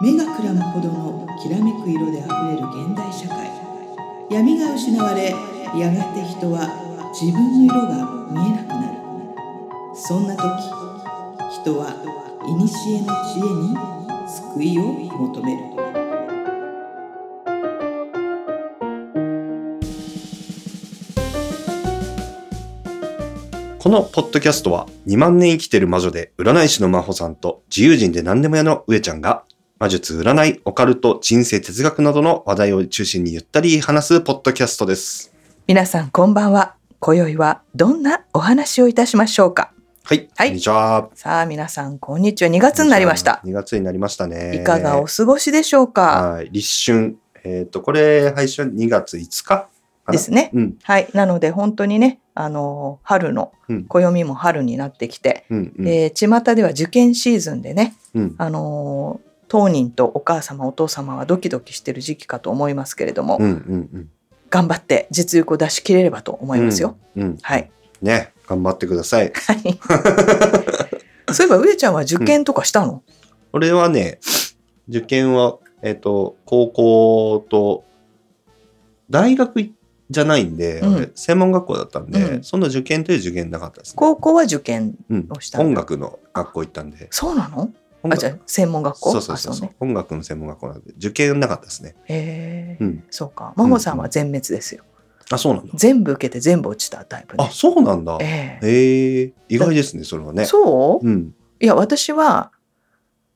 目がくらむほどのきらめく色であふれる現代社会。闇が失われやがて人は自分の色が見えなくなる。そんな時人は古の知恵に救いを求める。このポッドキャストは2万年生きてる魔女で占い師の真帆さんと自由人で何でも屋の上ちゃんが魔術、占い、オカルト、人生、哲学などの話題を中心にゆったり話すポッドキャストです。皆さんこんばんは今宵はどんなお話をいたしましょうか？はい。はいこんにちは。さあ皆さんこんにちは2月になりました2月になりましたね。いかがお過ごしでしょうか？はい。立春。えっ、と、これ、配信は2月5日ですねうん。はいなので本当にねあの春のうん。暦も春になってきて、うん。うん。えー巷では受験シーズンでねうん。あのー当人とお母様お父様はドキドキしてる時期かと思いますけれども、うん。うん。頑張って実力を出し切れればと思いますよ。うん。うん。はい。ね。頑張ってください。はい。そういえば上ちゃんは受験とかしたの？俺はね、受験は、えっ、と、高校と、大学じゃないんで、うん俺専門学校だったんで、うんそんな受験という受験なかったですね。高校は受験うんをしたんだ音楽の学校行ったんで。そうなの？あじゃあ専門学校？そうそうそうそう、あね。音楽の専門学校なんで、受験なかったですね。へえ、うん。そうか。真帆さんは全滅ですよ。あ、そうなんだ。全部受けて全部落ちたタイプあ、ね。そうなんだ。えへえ意外ですね、それはえね。そう？うん。いや私は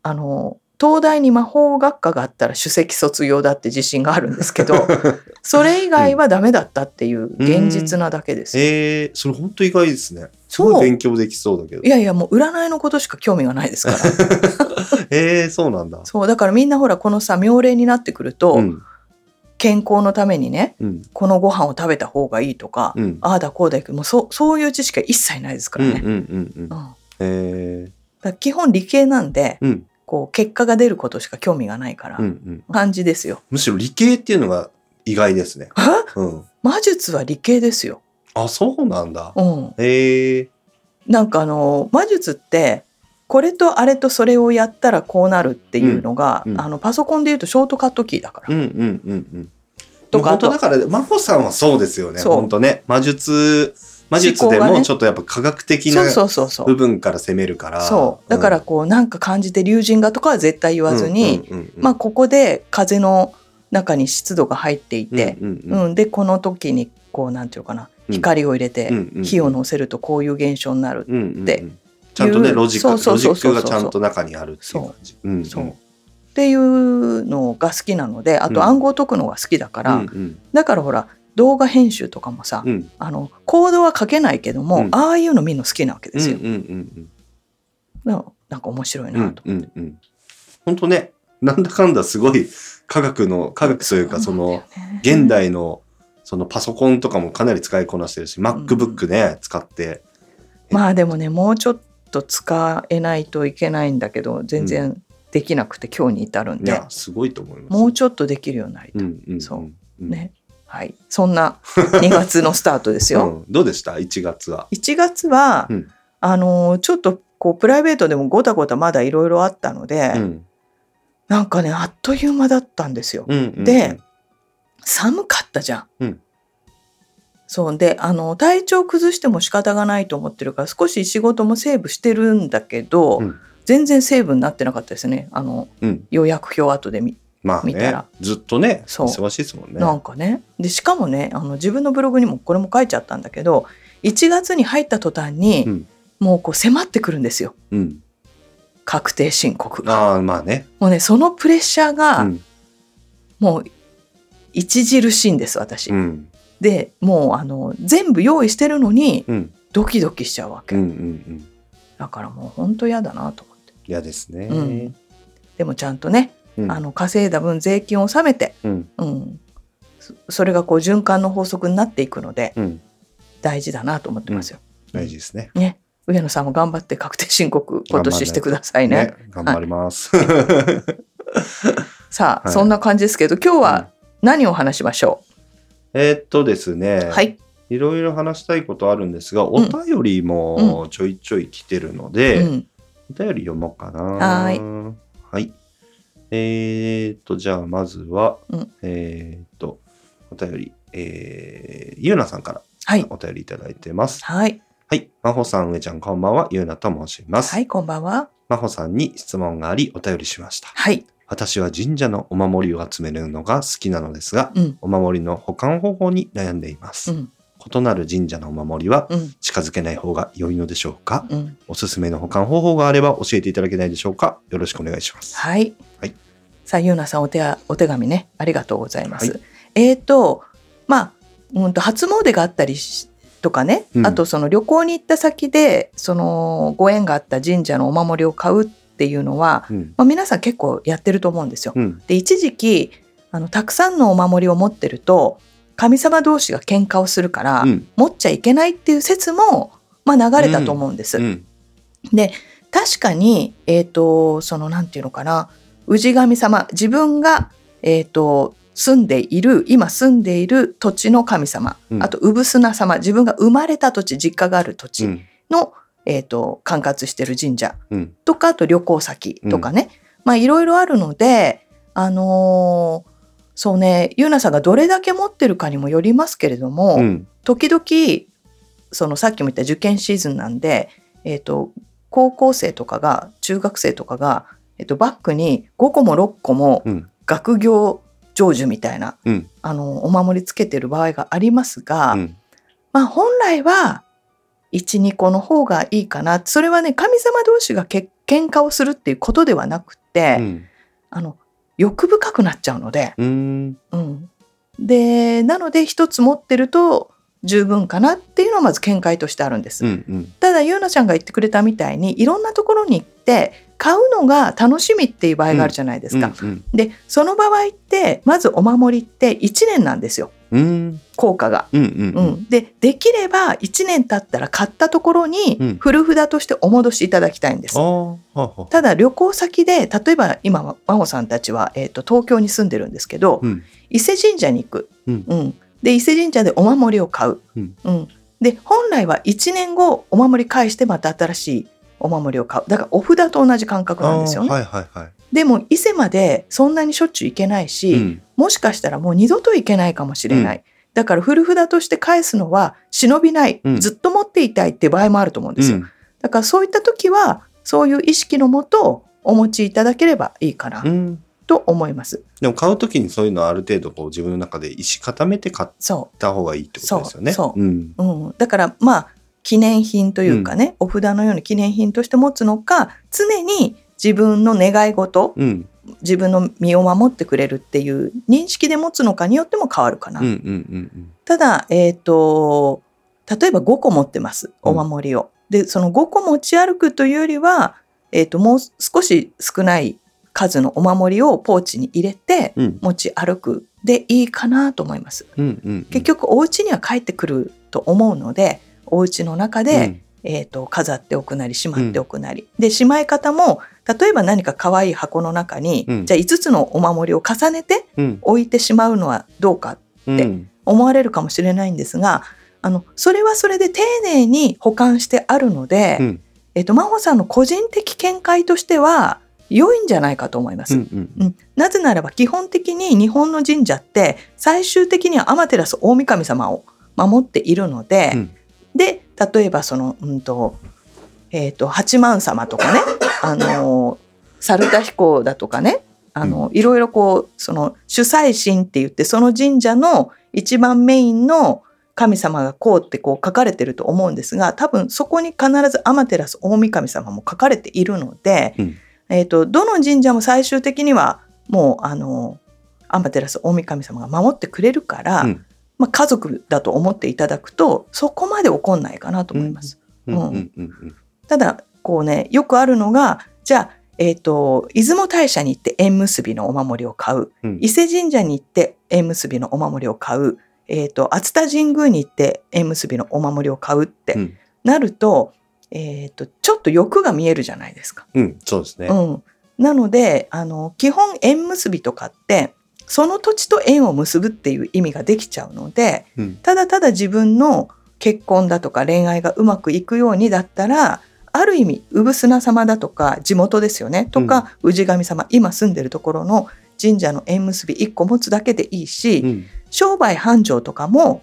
あの東大に魔法学科があったら首席卒業だって自信があるんですけど それ以外はダメだったっていう現実なだけですよ。ええそれ本当意外ですね。すそう勉強できそうだけどい。やいやもう占いのことしか興味がないですから ええそうなんだ。そうだからみんなほらこのさ妙齢になってくると、うん。健康のためにねうん。このご飯を食べた方がいいとか、うん。ああだこうだけどもうそそういう知識は一切ないですからね。うんうんうんうんえら基本理系なんで、ーうんこう結果が出ることしか興味がないから、うんうん。感じですよ。むしろ理系っていうのが意外ですね。え？うん。魔術は理系ですよ。あ、そうなんだ。うん。ええなんかあの魔術ってこれとあれとそれをやったらこうなるっていうのが、うんうんあのパソコンで言うとショートカットキーだから。うんうんうんうん。とか本当だから、真帆さんはそうですよね。本当ね。魔術、魔術でもちょっとやっぱ科学的な。部分から攻めるから。そう。だからこうなんか感じて竜神画とかは絶対言わずに、まあここで風の中に湿度が入っていて、うんでこの時にこうなんていうかなうん。光を入れて火を乗せるとこういう現象になる。うんうんうん。でちゃんとねロジックロジックがちゃんと中にあるっていう感じ。う。んうん。そう。っていうのが好きなのであうん。と暗号解くのが好きだから、うんうん。だからほら動画編集とかもさ、うん。あのコードは書けないけども、うん。ああいうの見るの好きなわけですよ。うんうんうんななんか面白いうんうなんと。うんうん。本当ねなんだかんだすごい科学の科学というかその現代のそのパソコンとかもかなり使いこなしてるし、MacBook ね使って。まあでもねもうちょっと使えないといけないんだけど全然できなくて今日に至るんで、いやすごいと思います。もうちょっとできるようになりたい、うんうんうんそう。うんねはい。そんな 2月のスタートですよ。うん。どうでした？1月は。1月は、うん。あのちょっとこうプライベートでもごたごたまだいろいろあったので、うん。なんかねあっという間だったんですよ。うんうんうん。で寒かったじゃん。うん。そう。であの体調崩しても仕方がないと思ってるから少し仕事もセーブしてるんだけど、うん。全然セーブになってなかったですね。あのうん。予約表後で見まあね見たらずっとねそう。忙しいですもんね。なんかね。でしかもねあの自分のブログにもこれも書いちゃったんだけど1月に入った途端に、うん。もうこう迫ってくるんですよ。うん、確定申告。が。ああまあね。もうねそのプレッシャーが、うん。もう著しいんです私。うん。でもうあの全部用意してるのにうん。ドキドキしちゃうわけ、うんうんうん。だからもう本当嫌だなと思って、嫌ですね。うん。でもちゃんとね、うん。あの稼いだ分税金を納めて、うん。うん、そそれがこう循環の法則になっていくのでうん。大事だなと思ってますよ。大事ですね。ね。上野さんも頑張って確定申告今年してくださいね。ね。頑張ります。さあ、はい。そんな感じですけど今日は何を話しましょえーっとですね、う、はい。いろいろ話したいことあるんですが、お便りもちょいちょい来てるので、うん。お便り読もうかな。はーはい。えーと、じゃあまずは、うんえーと、お便り、えー、ゆうなさんからはい。お便りいただいてます。はい。はい。まほさん、うえちゃん、こんばんは。ゆうなと申します。はい、こんばんは。まほさんに質問があり、お便りしました。はい。私は神社のお守りを集めるのが好きなのですが、うん。お守りの保管方法に悩んでいます。うん。異なる神社のお守りはうん。近づけない方が良いのでしょうか？うん。おすすめの保管方法があれば教えていただけないでしょうか？よろしくお願いします。はい。はいさあ、ゆうなさん、お手や、お手紙ね、ありがとうございます。はえっ、と、まあ、うんと、初詣があったりしとかね、うんあとその旅行に行った先で、そのご縁があった神社のお守りを買うっていうのは、うん。まあ、皆さん結構やってると思うんですよ。うん。で、一時期、あの、たくさんのお守りを持ってると、神様同士が喧嘩をするから、うん。持っちゃいけないっていう説も、まあ、流れたと思うんです。うん。で確かに、えー、とそのなんていうのかな氏神様自分が、えー、と住んでいる今住んでいる土地の神様、うんあと産砂様自分が生まれた土地実家がある土地うん。の、えー、と管轄してる神社うん。とかあと旅行先とかね、まあいろいろあるのであのーそうねゆうなさんがどれだけ持ってるかにもよりますけれども、うん。時々そのさっきも言った受験シーズンなんで、えー、と高校生とかが中学生とかが、えー、とバッグに5個も6個もうん。学業成就みたいな、うん。あのお守りつけてる場合がありますが、うん。まあ本来は12個の方がいいかなそれはね神様同士がけ喧嘩をするっていうことではなくて、うん。あの欲深くなっちゃうので。うん。うん、でなので一つ持ってると十分かなっていうのはまず見解としてあるんです。うん。うん。ただゆうなちゃんが言ってくれたみたいにいろんなところに行って買うのが楽しみっていう場合があるじゃないですか。うん。でその場合ってまずお守りって1年なんですようん。効果が。うん。う。うんん、でできれば1年経ったら買ったところうんに古札としてお戻しいただきたいんです。ああ。はは。ただ旅行先で例えば今は真帆さんたちは、えー、と東京に住んでるんですけど、うん。伊勢神社に行く、うんで伊勢神社でお守りを買う、うんで本来は1年後お守り返してまた新しいお守りを買うだからお札と同じ感覚なんですよね、あーはいはいはい。でも伊勢までそんなにしょっちゅう行けないし、うん。もしかしたらもう二度と行けないかもしれない、だから古札として返すのは忍びない、うん。ずっと持っていたいって場合もあると思うんですよ、うん。だからそういった時はそういう意識のもとお持ちいただければいいかなうん。と思います、でも買うときにそういうのある程度こう自分の中で意思固めて買った方がいいってことですよね。そう。う。ん、だからまあ記念品というかね、お札のように記念品として持つのか常に自分の願い事うん。自分の身を守ってくれるっていう認識で持つのかによっても変わるかな。うん。うん。うん。ただ、えー、と例えば5個持ってますお守りを。でその5個持ち歩くというよりは、えー、ともう少し少ない数のお守りをポーチに入れてうん。持ち歩くでいいかなと思います。うん。うん。結局お家には帰ってくると思うのでお家の中で、えー、と飾っておくなりしまっておくなり、でしまい方も例えば何か可愛い箱の中に、うんじゃあ5つのお守りを重ねてうん。置いてしまうのはどうかうん。うん。思われるかもしれないんですがあのそれはそれで丁寧に保管してあるので、うん。えっと真帆さんの個人的見解としては良いんじゃないかと思います。うん。うん。うんなぜならば基本的に日本の神社って最終的には天照大神様を守っているので例えばその、うんとえー、と八幡様とかね あの猿田彦だとかねあの、いろいろこうその主催神って言ってその神社の一番メインの神様がこうってこう書かれてると思うんですが多分そこに必ず天照大神様も書かれているので、うん。えー、とどの神社も最終的にはもうあの天照大神様が守ってくれるから、うんまあ、家族だと思っていただくとそこまで怒んないかなと思います。うん。うん。うん。ただこうねよくあるのがじゃあ、えー、と出雲大社に行って縁結びのお守りを買ううん。伊勢神社に行って縁結びのお守りを買う、えー、と熱田神宮に行って縁結びのお守りを買うってうん。なると,、えー、とちょっと欲が見えるじゃないですか。うん。そうですね。うん、なのであの基本縁結びとかってその土地と縁を結ぶっていう意味ができちゃうのでうん。ただただ自分の結婚だとか恋愛がうまくいくようにだったらある意味産砂様だとか地元ですよねとか、氏神様今住んでるところの神社の縁結び1個持つだけでいいし、うん。商売繁盛とかも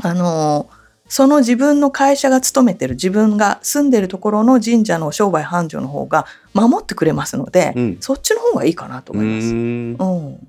あのその自分の会社が勤めてる自分が住んでるところの神社の商売繁盛の方が守ってくれますので、うん。そっちの方がいいかなとう思います。うん、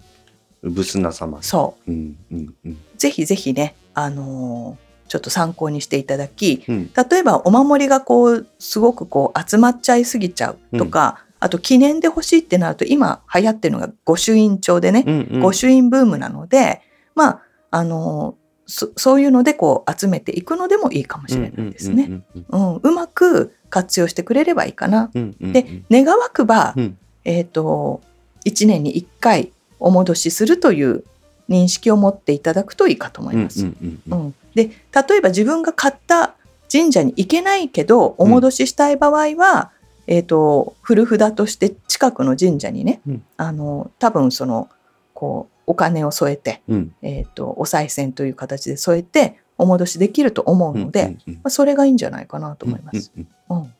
ブスナ様。そう。うんうんうん。ぜひぜひね、あのーちょっと参考にしていただきうん。例えばお守りがこうすごくこう集まっちゃいすぎちゃうとか、あと記念で欲しいってなると今流行ってるのが御朱印帳でね、うんうん。御朱印ブームなのでまああのーそそういうのでこう集めていくのでもいいかもしれないですね。うんうんうんうんうまく活用してくれればいいかな。うんうんうん。で願わくば、うん。えっ、と1年に1回お戻しするという認識を持っていただくといいかと思います。うんうんうんうん。で例えば自分が買った神社に行けないけどお戻ししたい場合は、えー、と古札として近くの神社にね、うん。あの多分そのこうお金を添えて、うん。えー、とお賽銭という形で添えてお戻しできると思うので、うんうんまあ、それがいいんじゃないかなと思います。うん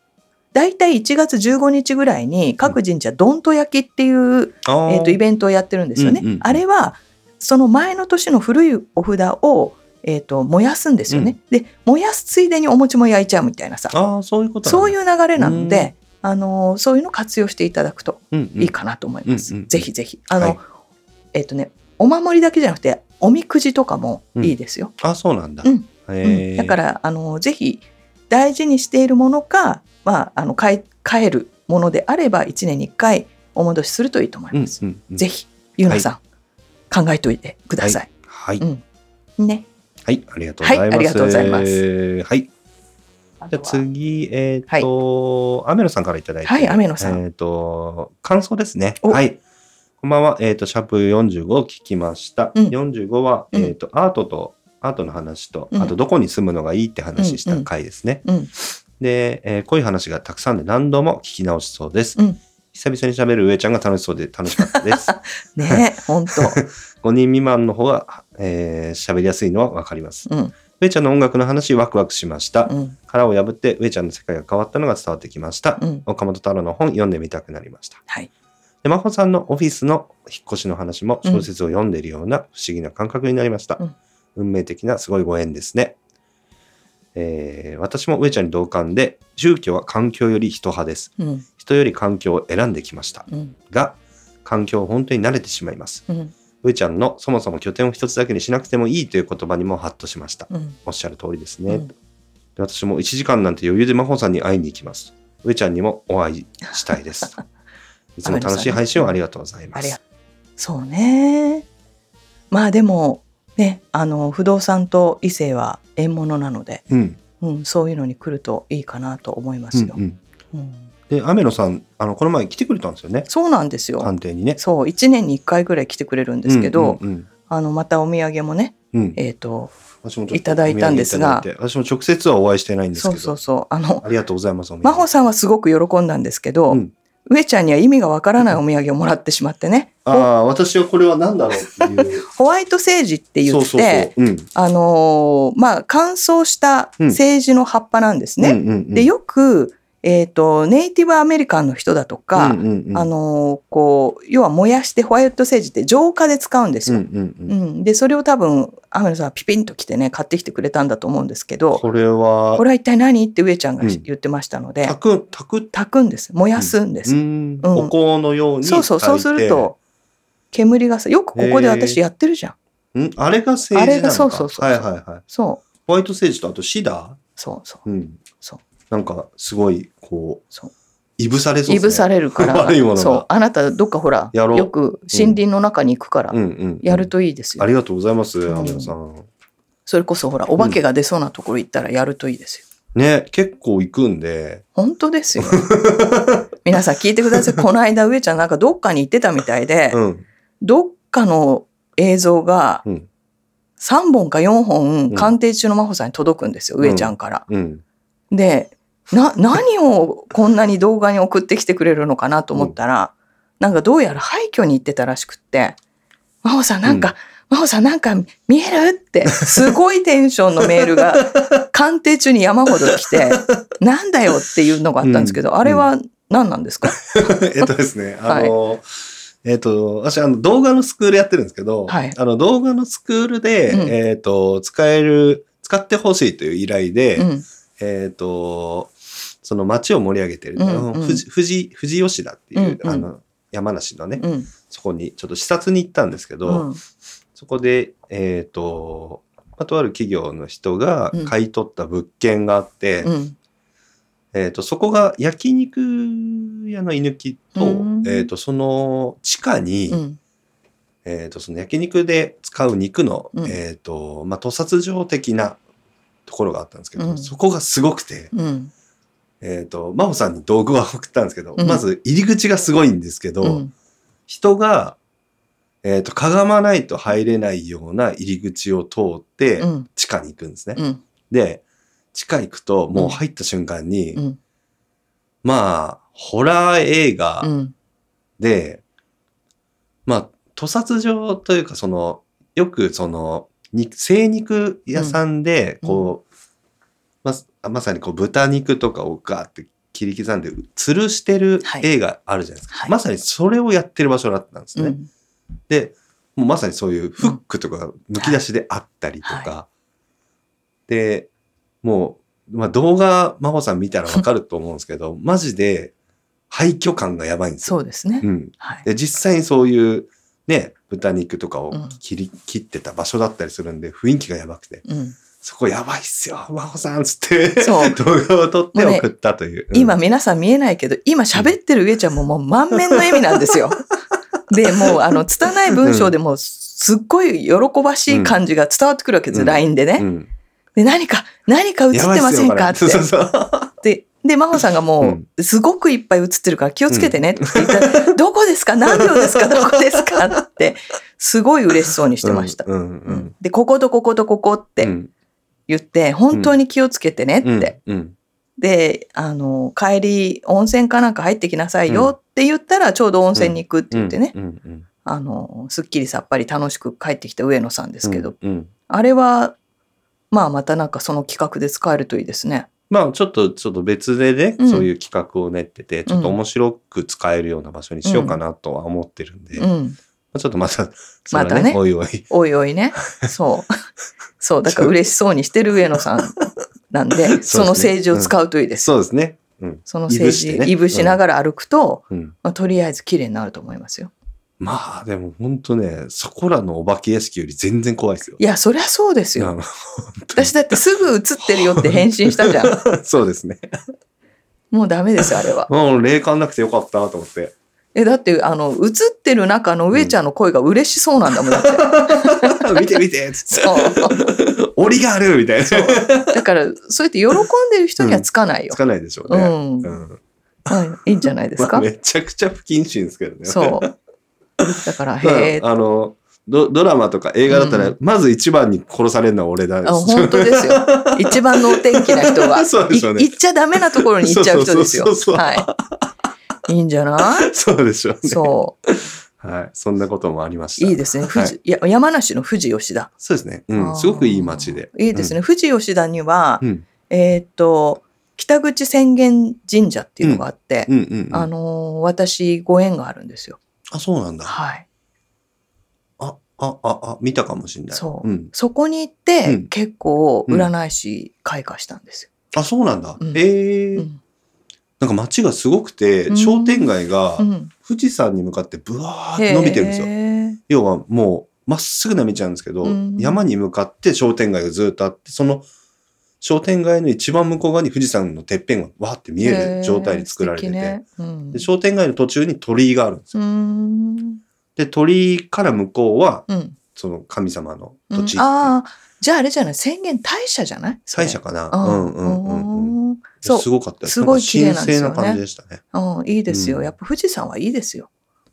うんうんだいたい1月15日ぐらいに各神社どんと焼きっていう、えー、とイベントをやってるんですよね。うんうんあれはその前の年の古いお札を、えー、と燃やすんですよね。で燃やすついでにお餅も焼いちゃうみたいなさ。あーそういうことうそういう流れなので、あのーそういうのを活用していただくとうん。うん。いいかなと思います。うんうんぜひぜひ。あの、はい。えっ、とねお守りだけじゃなくておみくじとかもいいですよ。あそうなんだ。うん。だからあのぜひ大事にしているものか、まあ、あの買い買えるものであれば1年に1回お戻しするといいと思います。うんうんうんぜひゆうなさん、考えておいてください。はいうんね。はいありがとうございますはいありがとうございますはいじゃ次、えっ、と、アメノさんからいただいて。はいアメノさんえっ、と、感想ですね。おはい。こんばんは。えっ、と、シャープ45を聞きました。うん45は、うんえっ、と、アートと、アートの話と、うんあと、どこに住むのがいいって話した回ですね。うんで、えーこういう話がたくさんで何度も聞き直しそうです。うん久々に喋る上ちゃんが楽しそうで楽しかったです。ね本当。5 人未満の方が、えー喋りやすいのはわかります。うん上ちゃんの音楽の話、ワクワクしました。うん殻を破って上ちゃんの世界が変わったのが伝わってきました。うん岡本太郎の本読んでみたくなりました。はい。で、真帆さんのオフィスの引っ越しの話も小説を読んでいるような不思議な感覚になりました。うん運命的なすごいご縁ですね。えー私も上ちゃんに同感で、宗教は環境より人派です。うん人より環境を選んできました。うんが、環境を本当に慣れてしまいます。うん上ちゃんのそもそも拠点を一つだけにしなくてもいいという言葉にもハッとしました。うんおっしゃる通りですね。私も1時間なんて余裕で真帆さんに会いに行きます。上ちゃんにもお会いしたいです。いつも楽しい配信をありがとうございます。そうね。まあでもねあの不動産と異性は縁物なので、うん。うん、そういうのに来るといいかなと思いますよ。うんうんうんで、雨野さん、あの、この前来てくれたんですよね？そうなんですよ。官邸にね。そう1年に1回ぐらい来てくれるんですけど、うんうんあのまたお土産もね、うんうんえっ、と私もちょっといただいたんですが私も直接はお会いしてないんですけど。そうそうそうあのありがとうございます。真帆さんはすごく喜んだんですけど、うん上ちゃんには意味がわからないお土産をもらってしまってね、ああ、私はこれは何だろうっていう。ホワイトセージって言って。あのーまあ乾燥したセージの葉っぱなんですね。でよく、えー、とネイティブアメリカンの人だとか、うんうんうん。あのーこう要は燃やしてホワイトセージって浄化で使うんですよ。うんうんううん。んでそれを多分天野さんはピピンと来てね買ってきてくれたんだと思うんですけどこれはこ、れは一体何って上ちゃんがうん。言ってましたので、炊く、炊く、炊くんです。燃やすんです。うん。うん。お香のようにそうそうそうすると煙がさよくここで私やってるじゃん。ん？あれがセージなのか？あれがそうそうそうはいはいはい。そう。ホワイトセージとあとシダ？そうそう。ーうん。なんか、すごい、こう、そういぶされそういぶされるから そうあなたどっかほらやろうよく森林の中に行くから、うんうん。やるといいですよ。ありがとうございます、うんアメロさん。それこそほらお化けが出そうなところ行ったらやるといいですよ。ね、結構行くんで、本当ですよ。皆さん聞いてください。この間上ちゃんなんかどっかに行ってたみたいで、うん。どっかの映像がうん3本か4本ん鑑定中の真帆さんに届くんですよ、上ちゃんから。うん。でな何をこんなに動画に送ってきてくれるのかなと思ったら、なんかどうやら廃墟に行ってたらしくって真帆さんなんか、真帆さんなんか見える？って、すごいテンションのメールが 鑑定中に山ほど来て、なんだよっていうのがあったんですけど、うん。あれは何なんですか、えっとですね、あの、えっと、私、あの、動画のスクールやってるんですけど、はい。あの、動画のスクールで、うん。えっと、使える、使ってほしいという依頼で、うん。えっと、その町を盛り上げてる、うんうん富士、富士、吉田っていう、うんうんあの、山梨のね、うん。そこにちょっと視察に行ったんですけど、うん。そこで、えっ、と、まあとある企業の人がうん買い取った物件があって、うん。えっ、と、そこが焼肉屋の居抜きと、うんえっ、と、その地下に、うん。えっ、と、その焼肉で使う肉の、うんえっ、と、まあ、屠殺場的なところがあったんですけど、うんそこがすごくて、うん。えっ、と、真帆さんに道具は送ったんですけど、うんまず入り口がすごいんですけど、うん。人が、えっ、と、かがまないと入れないような入り口を通って、うん。地下に行くんですね。うん。で、地下行くと、もう入った瞬間に、うん。まあ、ホラー映画うん。で、まあ、屠殺場というか、その、よくその、に精肉屋さんで、うんこう、ままさにこう豚肉とかをガーって切り刻んで吊るしてるはい映画あるじゃないですか。はいまさにそれをやってる場所だったんですね。うん。で、もうまさにそういうフックとかがむき出しであったりとか、はで、もう、まあ、動画、真帆さん見たらわかると思うんですけど、マジで廃墟感がやばいんですよ。そうですね。うん。はい。で、実際にそういうね、豚肉とかをうん切り、切ってた場所だったりするんで、雰囲気がやばくて、うん。そこやばいっすよ、真帆さんっつって、そう動画を撮って送ったという。うん今皆さん見えないけど、今喋ってる上ちゃんももう 満面の笑みなんですよ。で、もうあの、拙い文章でもすっごい喜ばしい感じが伝わってくるわけです、うん LINE でね。うん。で、何か、何か映ってませんか？って。そうそう。で、で、真帆さんがもう、すごくいっぱい映ってるから気をつけてねって言ったら、どこですか？何秒ですか？どこですか？って、すごい嬉しそうにしてました。うんううんんで、こことこことここっうん。て言って、本当に気をつけてねうん。って。うん。で、あの、帰り温泉かなんか入ってきなさいよって言ったら、ちょうど温泉に行くって言ってね、あの、すっきりさっぱり楽しく帰ってきた上野さんですけど、あれは、まあまたなんかその企画で使えるといいですね。まあちょっと、ちょっと別でね、うん。そういう企画を練ってて、ちょっと面白く使えるような場所にしようかなとは思ってるんで、まうん。あちょっとまた、それはまたねおいおい。おいおいね。そう。そう、だから嬉しそうにしてる上野さんなんで、その政治を使うといいです。そうですね。うん。その政治、いぶしながら歩くと、うん。まあ、とりあえず綺麗になると思いますよ。まあでも本当ね、そこらのお化け屋敷より全然怖いですよ。いや、そりゃそうですよ。うん私だってすぐ映ってるよって返信したじゃん。そうですね。もうダメですよ、あれは。もう霊感なくてよかったなと思って。え、だって、あの、映ってる中の上ちゃんの声が嬉しそうなんだもん、だって。見て見てつって。檻があるみたいな。そう。だから、そうやって喜んでる人にはつかないよつ。かないでしょうね。うんうんはい、いいんじゃないですか？まあめちゃくちゃ不謹慎ですけどね。そう。だから、まへえ。あ、あのド、ドラマとか映画だったら、うんまず一番に殺されるのは俺だあ本当ですよ。一番のお天気な人が。そうでしょうねい行っちゃダメなところに行っちゃう人ですよ。そうそうそうそうはい。いいんじゃない？そうでしょうね。そう。はい。そんなこともありました。いいですね。富士、はいいや山梨の富士吉田。そうですね。うん。すごくいい街で。いいですね。富士吉田には、うん。えーっと、北口浅間神社っていうのがあって、うんうんうん。あのー私、ご縁があるんですよ。あ、そうなんだ。はい。あ、あ、あ、あ、見たかもしれない。そう。ん。そこに行って、うん結構占い師開花したんですあ、そうなんだ。うんええよ。うんなんか街がすごくて、うん。商店街がうん。富士山に向かってブワーって伸びてるんですよ。要はもうまっすぐな道なんですけど、うん。山に向かって商店街がずっとあって、その商店街の一番向こう側に富士山のてっぺんがわーって見える状態に作られてて、ね。うん。で商店街の途中に鳥居があるんですよ。で、鳥居から向こうは、うんその神様のうん土地。ああ、じゃああれじゃない？宣言大社じゃない？大社かな？あうんうんうんうん。うんそうすごかったです。すごい綺麗なんですよねか神聖な感じでしたね。うん、いいですよ。うんやっぱ富士山はいいですよ。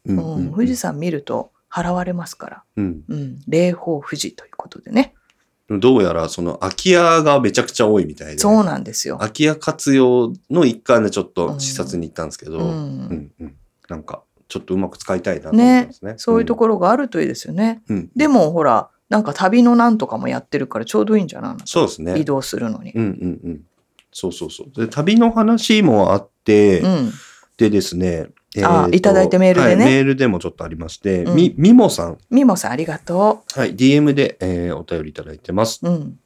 ううんうん富士山見ると払われますから。うん。うん、霊峰富士ということでね。どうやらその空き家がめちゃくちゃ多いみたいで。そうなんですよ。空き家活用の一環でちょっと視察に行ったんですけど、ううんんうんなんかちょっとうまく使いたいなと思ってますね。そういうところがあるといいですよね。うん、うんでもほら、なんか旅のなんとかもやってるからちょうどいいんじゃないの？そうですね。移動するのに。うんうんうん。そうそうそう。で、旅の話もあって、うん。でですね、えあといただいてメールでねはいメールでもちょっとありまして、うんみ、みもさん、みもさんありがとはい、DM で、えーお便りいただいてます。う。うん。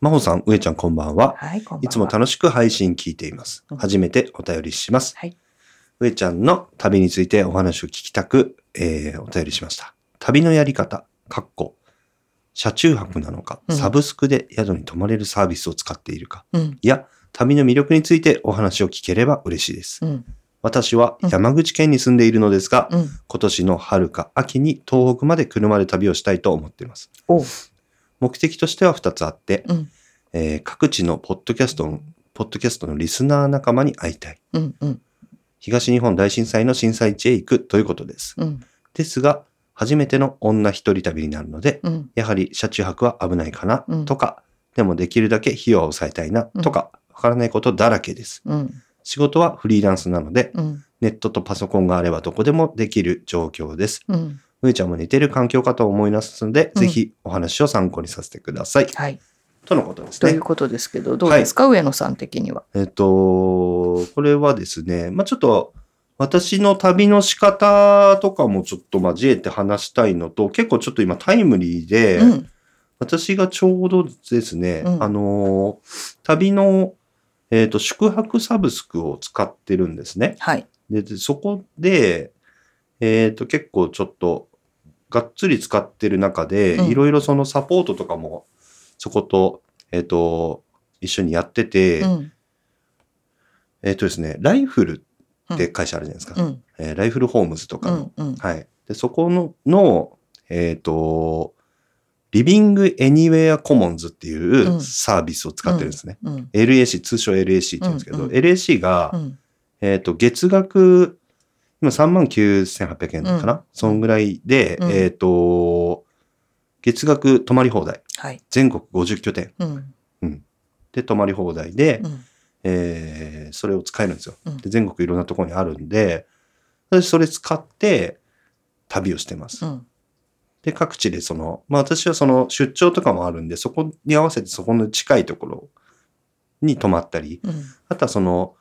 まほさん、うえちゃんこんばんは。はい、こんばんは。いつも楽しく配信聞いていますうん。初めてお便りします。はい。うえちゃんの旅についてお話を聞きたく、えーお便りしました。旅のやり方、かっこ、車中泊なのか、うんサブスクで宿に泊まれるサービスを使っているか、うん。いや、旅の魅力についてお話を聞ければ嬉しいです。うん。私は山口県に住んでいるのですが、うん。今年の春か秋に東北まで車で旅をしたいと思っています。目的としては2つあって、うん。えー各地のポッドキャストの、ポッドキャストのリスナー仲間に会いたい。うん。うん。東日本大震災の震災地へ行くということです。うん。ですが、初めての女一人旅になるので、うん。やはり車中泊は危ないかなうんとか、でもできるだけ費用を抑えたいなとか、わからないことだらけです。うん。仕事はフリーランスなので、うん。ネットとパソコンがあればどこでもできる状況です。うん。うえちゃんも似てる環境かと思いますので、うんぜひお話を参考にさせてください。はい。とのことですね。ということですけど、どうですか、上野さん的には。えっと、これはですね、まあちょっと、私の旅の仕方とかもちょっと交えて話したいのと、結構ちょっと今タイムリーで、うん。私がちょうどですね、うんあのー、旅の、えっ、と、宿泊サブスクを使ってるんですね。はい。で、でそこで、えっ、と、結構ちょっと、がっつり使ってる中で、うんいろいろそのサポートとかも、そこと、えっ、と、一緒にやってて、うん。えっ、とですね、ライフルって会社あるじゃないですか。うん。えーライフルホームズとかの。うん。うん。はい。で、そこの、の、えっ、と、リビングエニウェアコモンズっていううんサービスを使ってるんですね。うん。LAC、通称 LAC って言うんですけど、うんうん LAC が、うん。えっ、と、月額、今39,800円かな、うんそんぐらいで、うんえっ、と、月額泊まり放題。はい。全国50拠点うん。で泊まり放題で、うん。えーそれを使えるんですよ。うんで全国いろんなところにあるんで、私それ使って旅をしてます。うん。で、各地でその、まあ私はその出張とかもあるんで、そこに合わせてそこの近いところに泊まったり、うん。あとはその、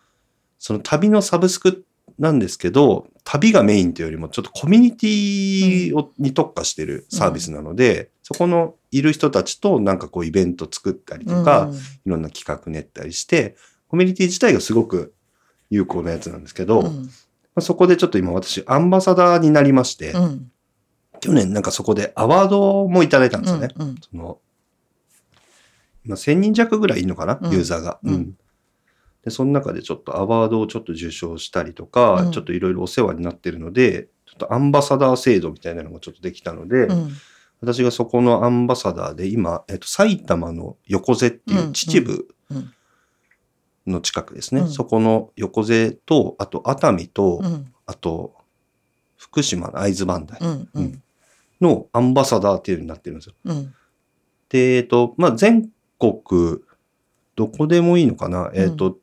その旅のサブスクなんですけど、旅がメインというよりもちょっとコミュニティを、に特化してるサービスなので、そこのいる人たちとなんかこうイベント作ったりとか、いろんな企画練ったりして、コミュニティ自体がすごく有効なやつなんですけど、まそこでちょっと今私アンバサダーになりまして、うん。去年なんかそこでアワードもいただいたんですよね。うん。その、今1000人弱ぐらいいるのかな、うんユーザーが。うんうんで、その中でちょっとアワードをちょっと受賞したりとか、うんちょっといろいろお世話になってるので、ちょっとアンバサダー制度みたいなのがちょっとできたので、うん。私がそこのアンバサダーで今、えっと、埼玉の横瀬っていう秩父うんの近くですね。うんそこの横瀬と、あと熱海と、うん。あと、福島の会津磐梯。のアンバサダーっていうのになってるんですよ。うん。で、えっと、まあ、全国、どこでもいいのかな、えっと、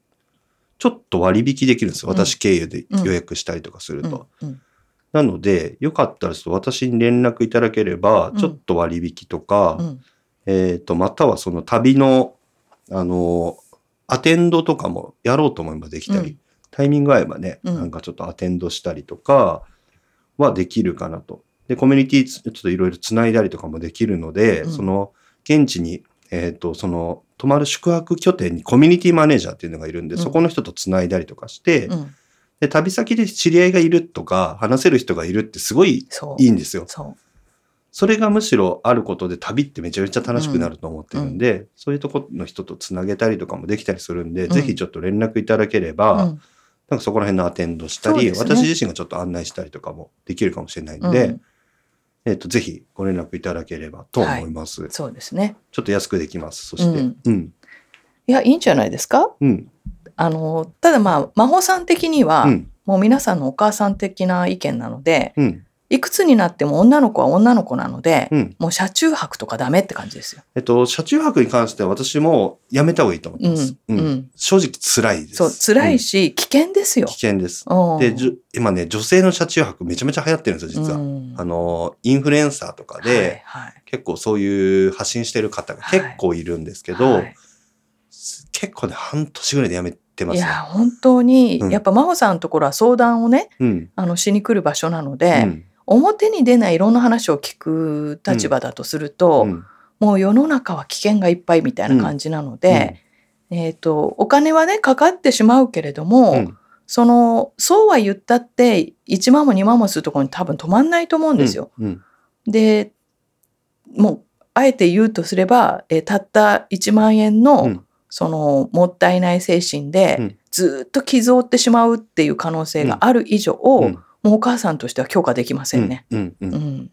ちょっと割引できるんですよ。うん私経由でうん予約したりとかすると。うん。なので、よかったらちょっと私に連絡いただければうん、ちょっと割引とか、うん。えっと、またはその旅の、あの、アテンドとかもやろうと思えばできたり、うんタイミング合えばね、うんなんかちょっとアテンドしたりとかはできるかなと。で、コミュニティつちょっといろいろつないだりとかもできるので、うんその、現地に、えっ、と、その、泊まる宿泊拠点にコミュニティマネージャーっていうのがいるんで、うんそこの人とつないだりとかして、うん。で、旅先で知り合いがいるとか、話せる人がいるってすごい。いいんですよ。そそれがむしろあることで旅ってめちゃめちゃ楽しくなると思ってるんで、そういうとこの人とつなげたりとかもできたりするんで、んぜひちょっと連絡いただけれう。ば、うん。なんかそこら辺のアテンドしたり、ね私自身がちょっと案内したりとかもできるかもしれないんで、うんえっ、と、ぜひご連絡いただければと思います。そうですね。ちょっと安くできます。そして、うん。うん、いや、いいんじゃないですか？うん、あの、ただまあ、真帆さん的には、うん、もう皆さんのお母さん的な意見なので、うん、いくつになっても女の子は女の子なので、うん。もう車中泊とかダメって感じですよ。えっと、車中泊に関しては私もやめた方がいいと思ってます。うんうん正直辛いです。そう、辛いうんし、危険ですよ危。険です。うんで、今ね、女性の車中泊めちゃめちゃ流行ってるんですよ、実は。うんあの、インフルエンサーとかで、はいはい結構そういう発信してる方が結構いるんですけど、はい結構ね、半年ぐらいでやめてますね。いや、本当に、うんやっぱ真帆さんのところは相談をね、うん。あの、しに来る場所なのうで、ん。表に出ないいろんな話を聞く立場だとすると、うん。もう世の中は危険がいっぱいみたいな感じなので、えっ、と、お金はね、かかってしまうけれども、うん。その、そうは言ったって、1万も2万もするところに多分止まんないと思うんですよ。うん。で、もう、あえて言うとすれば、えーたった1万円の、うん。その、もったいない精神で、うん。ずっと傷を負ってしまうっていう可能性がある以上、うんもうお母さんとしては許可できませんね。うん。うん。うん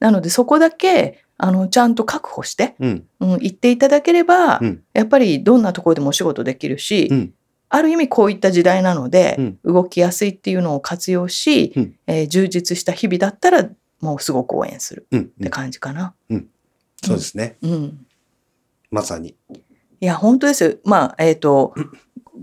なので、そこだけ、あの、ちゃんと確保して、うん。うん、言っていただければ、うんやっぱりどんなところでもお仕事できるし、うん。ある意味こういった時代なので、うん動きやすいっていうのを活用し、うんえー充実した日々だったらもうすごく応援するうん。って感じかな。そうですね。うん。まさに。いや、本当ですよ。まあ、えっ、と、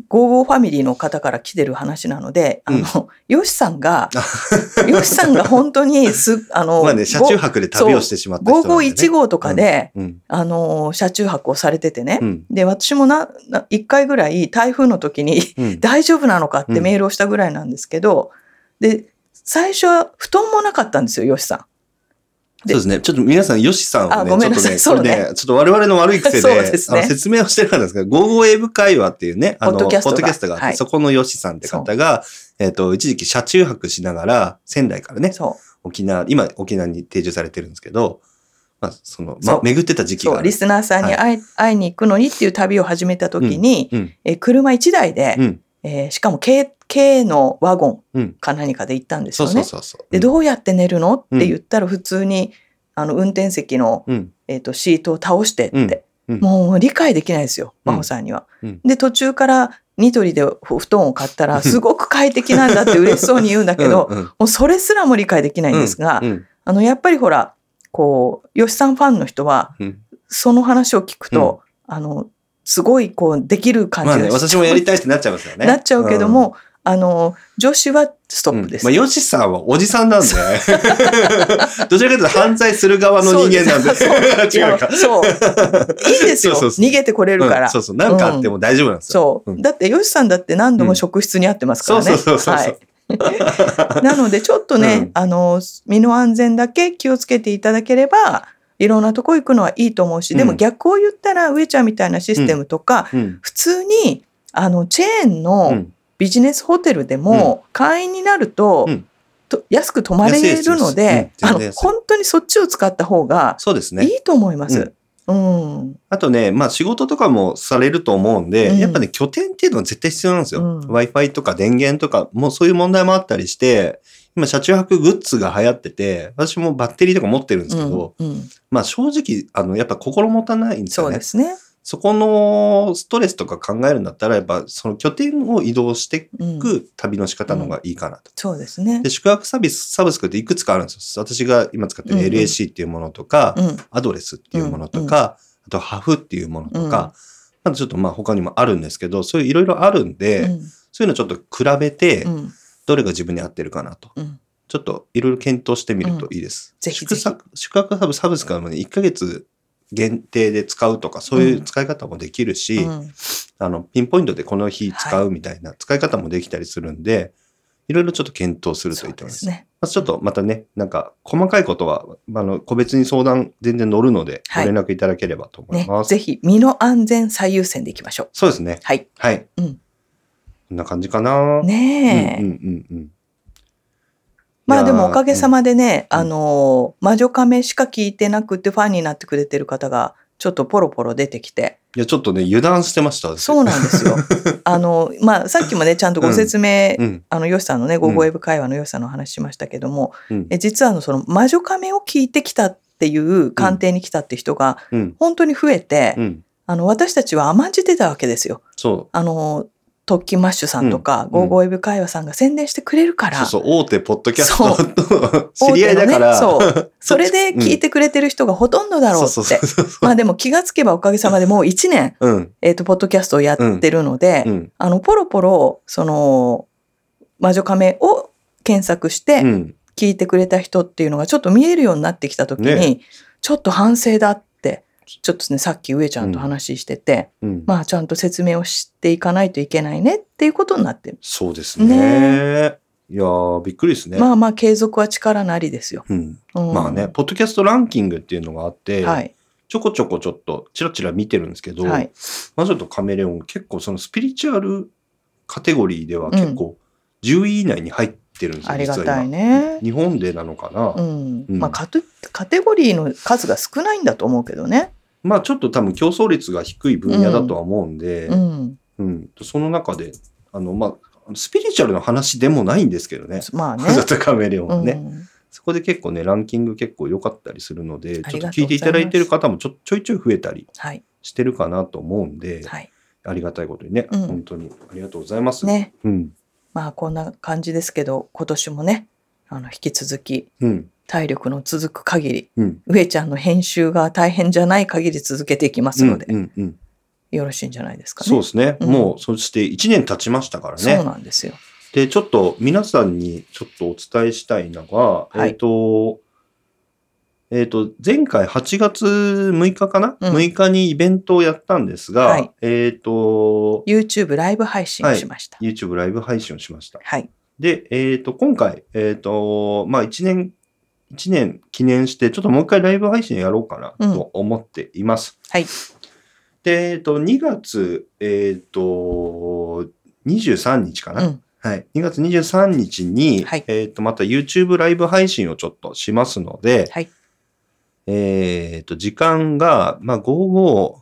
ゴーゴーファミリーの方から来てる話なので、あの、ヨシさんが、ヨシさんが本当にす、あの、まあね、車中泊で旅をしてしまった人なんでね。551号とかで、うん。あの、車中泊をされててね。うん。で、私もな、な1回ぐらい台風の時にうん。大丈夫なのかってメールをしたぐらいなんですけど、で、最初は布団もなかったんですよ、ヨシさん。で。そうですね。ちょっと皆さん、ヨシさんをね、ちょっとね、これね、ちょっと我々の悪い癖で、説明をしてなかったんですけど、ゴーゴー英語会話っていうね、あの、ポッドキャストが。あって、はい。そこのヨシさんって方が、えっ、と、一時期車中泊しながら、仙台からね、そ沖縄、今沖縄に定住されてるんですけど、まあ、その、ま巡ってた時期が。リスナーさんに会い, 会いに行くのにっていう旅を始めた時に、うん。えー車1台で、うん。えーしかも軽、軽のワゴンうん。か何かで行ったんですよね。で、どうやって寝るの？うんって言ったら普通に、あの、運転席の、うん。えっ、と、シートを倒してって。うんうんもう理解できないですよ、うん真帆さんには。うんで、途中からニトリで布団を買ったら、すごく快適なんだって嬉しそうに言うんだけど、うんうんもうそれすらも理解できないんですが、うん。あの、やっぱりほら、こう、吉さんファンの人は、うんその話を聞くと、あの、すごいこう、できる感じまあね、私もやりたいってなっちゃいますよね。なっちゃうけども、あの、女子はストうん、ップです。まあ、ヨシさんはおじさんなんで、どちらかというと犯罪する側の人間なんで、違うか。そう。いいですよ。そうそうそう逃げてこれるから。うんそうそう。なんかあっても大丈夫なんですよ。そう。うんだって、ヨシさんだって何度も職質にあってますからね。そうそうそうそうはい。なので、ちょっとね、うんあの、身の安全だけ気をつけていただければ、いろんなとこ行くのはいいと思うし、でもうん逆を言ったら、上ちゃんみたいなシステムとか、うん。普通に、あの、チェーンうのん。ビジネスホテルでも、会員になると、うんと安く泊まれるので、あの本当にそっちを使った方がそうですね。いいと思います。うん。あとね、まあ仕事とかもされると思うんで、うんやっぱね、拠点っていうのは絶対必要なんですよ。うん Wi-Fi とか電源とか、もうそういう問題もあったりして、今車中泊グッズが流行ってて、私もバッテリーとか持ってるんですけど、うんうんまあ正直、あの、やっぱ心もたないんですよねそうで。すね。そこのストレスとか考えるんだったら、やっぱその拠点を移動してうんいく旅の仕方の方がいいかなと。そうですねで、。宿泊サービス、サブスクっていくつかあるんですよ。私が今使ってるうんうん LAC っていうものとか、うん。アドレスっていうものとか、あとハフっていうものとか、あとちょっとまあ他にもあるんですけど、そういういろいろあるんで、うんそういうのちょっと比べてう、んどれが自分に合ってるかなと。うんちょっといろいろ検討してみるといいです。ぜひぜひ宿泊サブサブスクはもうね、1ヶ月限定で使うとか、そういう使い方もできるし、うんあの、ピンポイントでこの日使うみたいな使い方もできたりするんで、いろいろちょっと検討するとそいういと思いますす。でね。まずちょっとまたね、なんか細かいことは、あの、個別に相談全然乗るので、ごはい連絡いただければと思いねま。す。ぜひ、身の安全最優先でいきましょう。そうですね。はい。はい。うんこんな感じかな。ねえ。うんうんうんうん。まあでもおかげさまでね、うんあのー、魔女亀しか聞いてなくてファンになってくれてる方がちょっとポロポロ出てきて。いや、ちょっとね、油断してました。私そうなんですよ。あの、まあさっきもね、ちゃんとご説明、うん。あの、ヨシさんのね、ゴーゴーウェブ会話のヨシさんの話しましたけども、うん。え実はあの、その魔女亀を聞いてきたっていう鑑定に来たって人がうん。本当に増えて、うん。あの、私たちは甘んじてたわけですよ。そあの、トッキーマッシュさんとか、うんゴーゴーエブ会話さんが宣伝してくれるから、そうそう、大手ポッドキャストと 知り合いだから。ねそう。それで聞いてくれてる人がほとんどだろうって。まあでも気がつけばおかげさまでもう1年、うん。えっ、と、ポッドキャストをやってるので、うん。あの、ポロポロ、その、魔女カメを検索してうん。聞いてくれた人っていうのがちょっと見えるようになってきたときに、ねちょっと反省だって、ちょっとね、さっき上ちゃんと話してて、うん。まあちゃんと説明をしていかないといけないねっていうことになってる。そうですね。ねいやー、びっくりですね。まあまあ継続は力なりですよ。うん。うんまあね、ポッドキャストランキングっていうのがあって、はい。ちょこちょこちょっと、ちらちら見てるんですけど、はい。魔女とカメレオン、結構そのスピリチュアルカテゴリーでは結構10位以内に入ってるんですよ、ありがたい今ね。日本でなのかな、うん。うんまあカテカテゴリーの数が少ないんだと思うけどね。まあちょっと多分競争率が低い分野だとは思うんで、ううんん。その中で、あの、まあ、スピリチュアルの話でもないんですけどね。まあねカメレオンはね、うんそこで結構ね、ランキング結構良かったりするので、ちょっと聞いていただいてる方もちょちょいちょい増えたりはい。してるかなと思うんで、はい。ありがたいことにね、うん本当にありがとうございます。ね。うん。まあこんな感じですけど、今年もね、あの、引き続きうん。体力の続く限り、うん。上ちゃんの編集が大変じゃない限り続けていきますので、うんうんうん、よろしいんじゃないですかね。そうですね。うんもう、そして1年経ちましたからそうね。なんですよ。で、ちょっと皆さんにちょっとお伝えしたいのが、はいえっ、と、えっ、と、前回8月6日かな、うん ?6 日にイベントをやったんですが、はいえっ、と、YouTube ライブ配信をしました。YouTube ライブ配信をしました。はい。で、えっ、と、今回、えっ、と、まあ、1年、一年記念して、ちょっともう一回ライブ配信やろうかなと思っています。はい。で、えっ、と、2月、えっ、と、23日かな、うん。はい。2月23日に、はいえっ、と、また YouTube ライブ配信をちょっとしますので、はい。えっ、と、時間が、まあ、午後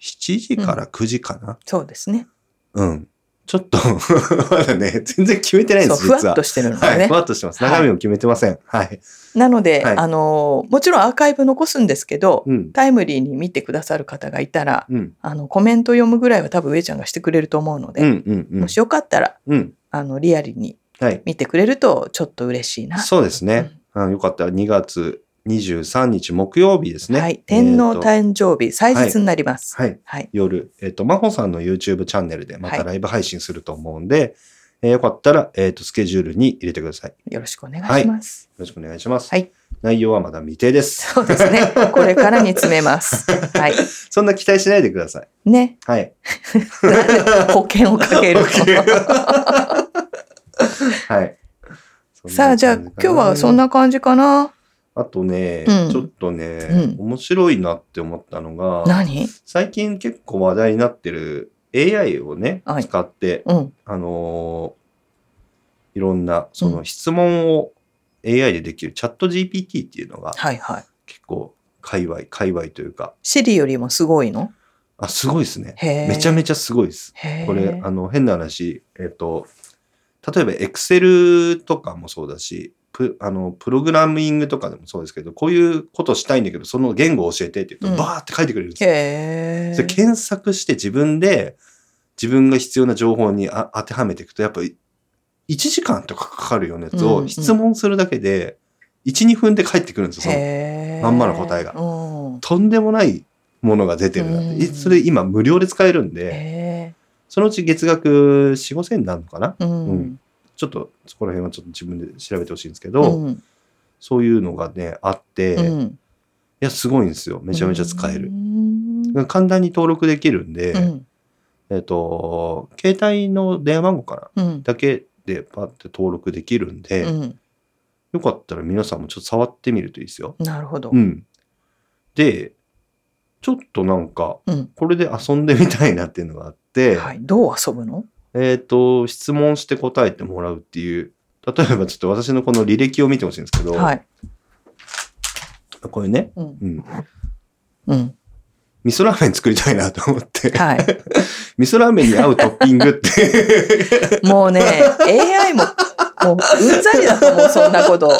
7時から9時かな。そうですね。うん。ちょっと、まだね、全然決めてないんです、ふわ。っとしてるのではい、ねふ。わっとしてます。はい中身も決めてません。はい。なので、はいあの、もちろんアーカイブ残すんですけど、うん。タイムリーに見てくださる方がいたら、うん。あの、コメント読むぐらいは多分上ちゃんがしてくれると思うので、うん。うん。うんもしよかったら、うん。あの、リアルにはい。見てくれるとちょっと嬉しいな。そうですね。うん、よかったら2月23日木曜日ですね。はい。天皇誕生日、祭日になります。はい。はい。夜、えっ、と、真帆さんの YouTube チャンネルでまはいたライブ配信すると思うんで、えーよかったら、えっ、と、スケジュールに入れてください。よよろしくお願いします。ろしくお願いします。はい。内容はまだ未定です。そうですね。これからに詰めます。はい。そんな期待しないでください。ね。はい。保険をかけるの？はい。さあ、じゃあ今日はそんな。な感じかな。あとね、うんちょっとね、うん面白いなって思ったのが、何？最近結構話題になってる AI をね、はい使って、うん。あのーいろんなその質問を AI でできるチャット GPT っていうのがはいはい。結構界隈、界隈というか、シリよりもすごいの？あ、すごいですね。へえ。めちゃめちゃすごいです。これ、あの、変な話、えっ、と、例えば Excel とかもそうだし、プあのプログラミングとかでもそうですけど、こういうことしたいんだけど、その言語を教えてって言うと、うんバーって書いてくれるんですよ。へえ。それ検索して自分で自分が必要な情報にあ当てはめていくと、やっぱり1時間とかかかるようなやつうんうんを質問するだけで、1、2分で返ってくるんですよ。その。まんまの答えがうん。とんでもないものが出てるなって。うんいそれ今無料で使えるんで、へそのうち月額4、5千になるのかな？え。ううんん。ちょっとそこら辺はちょっと自分で調べてほしいんですけうど、ん。そういうのがね、あって、いうん。や、すごいんですよ。めちゃめちゃ使えうる。ん。簡単に登録できるんで、うん。えっと、携帯の電話番号かなうん。だけでパッて登録できるんで、うん。よかったら皆さんもちょっと触ってみるといいですよ。なるほどう。ん。で、ちょっとなんか、うん。これで遊んでみたいなっていうのがあって、はい。どう遊ぶの？えっ、と、質問して答えてもらうっていう、例えばちょっと私のこの履歴を見てほしいんですけど、はい。これね、うん。うん、うん。味噌ラーメン作りたいなと思って、はい。味噌ラーメンに合うトッピングって、もうね、AI も、もう、うんざりだと思う、そんなこと。